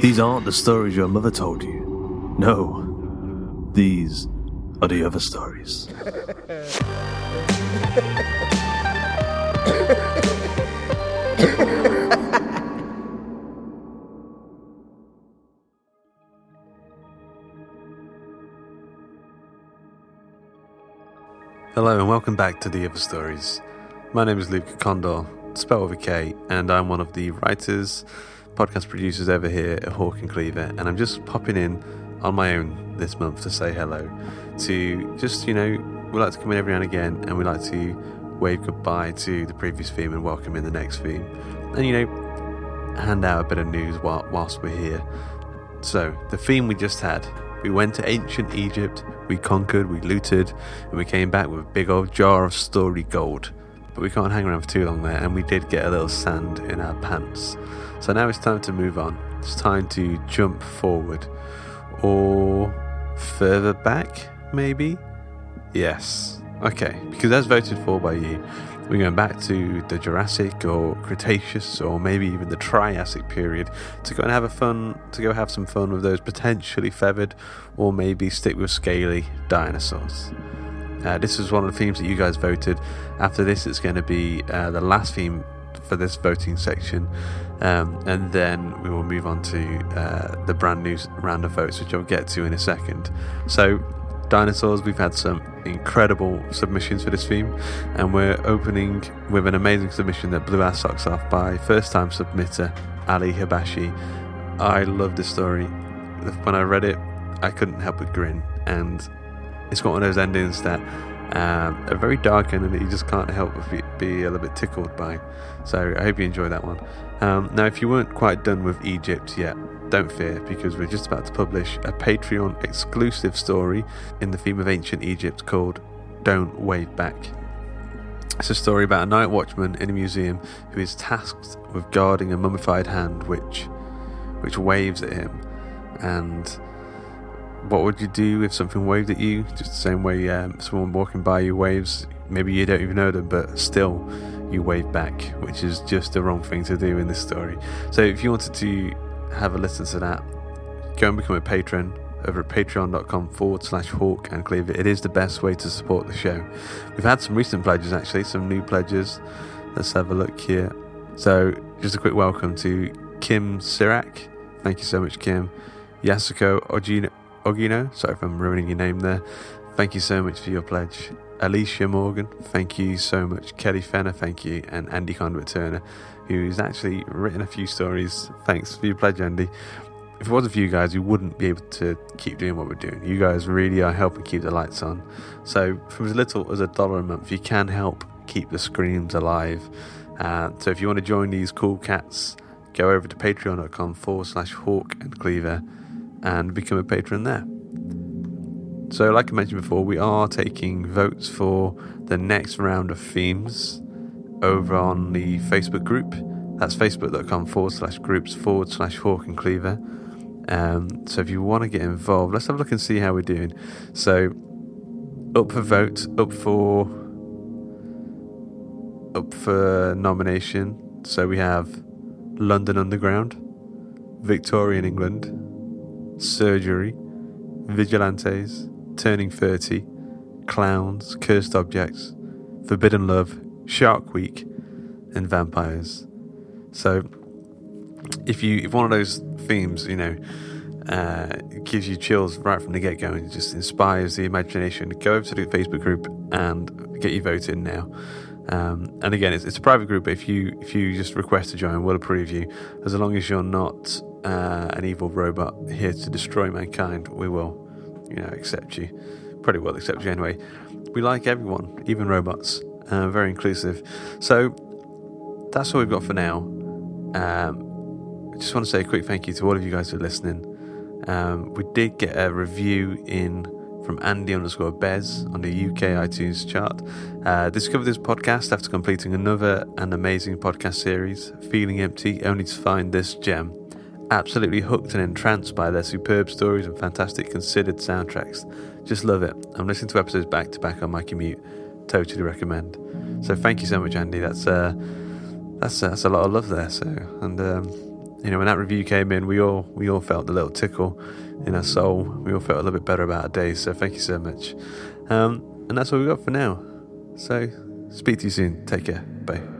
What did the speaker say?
These aren't the stories your mother told you. No, these are the other stories. Hello and welcome back to the other stories. My name is Luke Kondor, spelled with a K, and I'm one of the writers, podcast producers over here at Hawk and Cleaver, and I'm just popping in on my own this month to say hello. To just, you know, we like to come in every now and again, and we like to wave goodbye to the previous theme and welcome in the next theme, and you know, hand out a bit of news while, whilst we're here. So, the theme we just had we went to ancient Egypt, we conquered, we looted, and we came back with a big old jar of story gold. But we can't hang around for too long there, and we did get a little sand in our pants. So now it's time to move on. It's time to jump forward. Or further back, maybe? Yes. Okay, because as voted for by you, we're going back to the Jurassic or Cretaceous or maybe even the Triassic period to go and have a fun to go have some fun with those potentially feathered or maybe stick with scaly dinosaurs. Uh, this is one of the themes that you guys voted. After this, it's going to be uh, the last theme for this voting section, um, and then we will move on to uh, the brand new round of votes, which I'll get to in a second. So, dinosaurs, we've had some incredible submissions for this theme, and we're opening with an amazing submission that blew our socks off by first time submitter Ali Hibashi. I love this story. When I read it, I couldn't help but grin, and it's got one of those endings that um, are very dark ending that you just can't help but be, be a little bit tickled by. So I hope you enjoy that one. Um, now, if you weren't quite done with Egypt yet, don't fear because we're just about to publish a Patreon exclusive story in the theme of ancient Egypt called Don't Wave Back. It's a story about a night watchman in a museum who is tasked with guarding a mummified hand which which waves at him. And what would you do if something waved at you? Just the same way um, someone walking by you waves. Maybe you don't even know them, but still you wave back, which is just the wrong thing to do in this story. So if you wanted to have a listen to that, go and become a patron over at patreon.com forward slash hawk and cleaver. It is the best way to support the show. We've had some recent pledges actually, some new pledges. Let's have a look here. So, just a quick welcome to Kim Sirac. Thank you so much, Kim. Yasuko Ogino, Ogino, sorry if I'm ruining your name there. Thank you so much for your pledge. Alicia Morgan, thank you so much. Kelly Fenner, thank you. And Andy Conduit Turner, who's actually written a few stories. Thanks for your pledge, Andy. If it wasn't for you guys, we wouldn't be able to keep doing what we're doing. You guys really are helping keep the lights on. So, from as little as a dollar a month, you can help keep the screams alive. Uh, so, if you want to join these cool cats, go over to patreon.com forward slash hawk and cleaver and become a patron there. So, like I mentioned before, we are taking votes for the next round of themes over on the Facebook group. That's facebook.com forward slash groups forward slash hawk and cleaver. Um, so, if you want to get involved, let's have a look and see how we're doing. So, up for vote, up for up for nomination. So we have London Underground, Victorian England, Surgery, Vigilantes, Turning 30, Clowns, Cursed Objects, Forbidden Love, Shark Week, and Vampires. So, if you if one of those themes, you know, uh, gives you chills right from the get go and just inspires the imagination, go over to the Facebook group and get your vote in now. Um, and again, it's, it's, a private group. But if you if you just request to join, we'll approve you. As long as you're not uh, an evil robot here to destroy mankind, we will, you know, accept you. Probably will accept you anyway. We like everyone, even robots. Uh, very inclusive. So that's all we've got for now. Um, I just want to say a quick thank you to all of you guys are listening. Um, we did get a review in from Andy underscore Bez on the UK iTunes chart. Uh, discovered this podcast after completing another and amazing podcast series, Feeling Empty, only to find this gem. Absolutely hooked and entranced by their superb stories and fantastic considered soundtracks. Just love it. I'm listening to episodes back to back on my commute. Totally recommend. So thank you so much, Andy. That's uh, that's uh, that's a lot of love there. So and um, you know when that review came in, we all we all felt a little tickle in our soul. We all felt a little bit better about our days. So thank you so much. Um, and that's all we've got for now. So speak to you soon. Take care. Bye.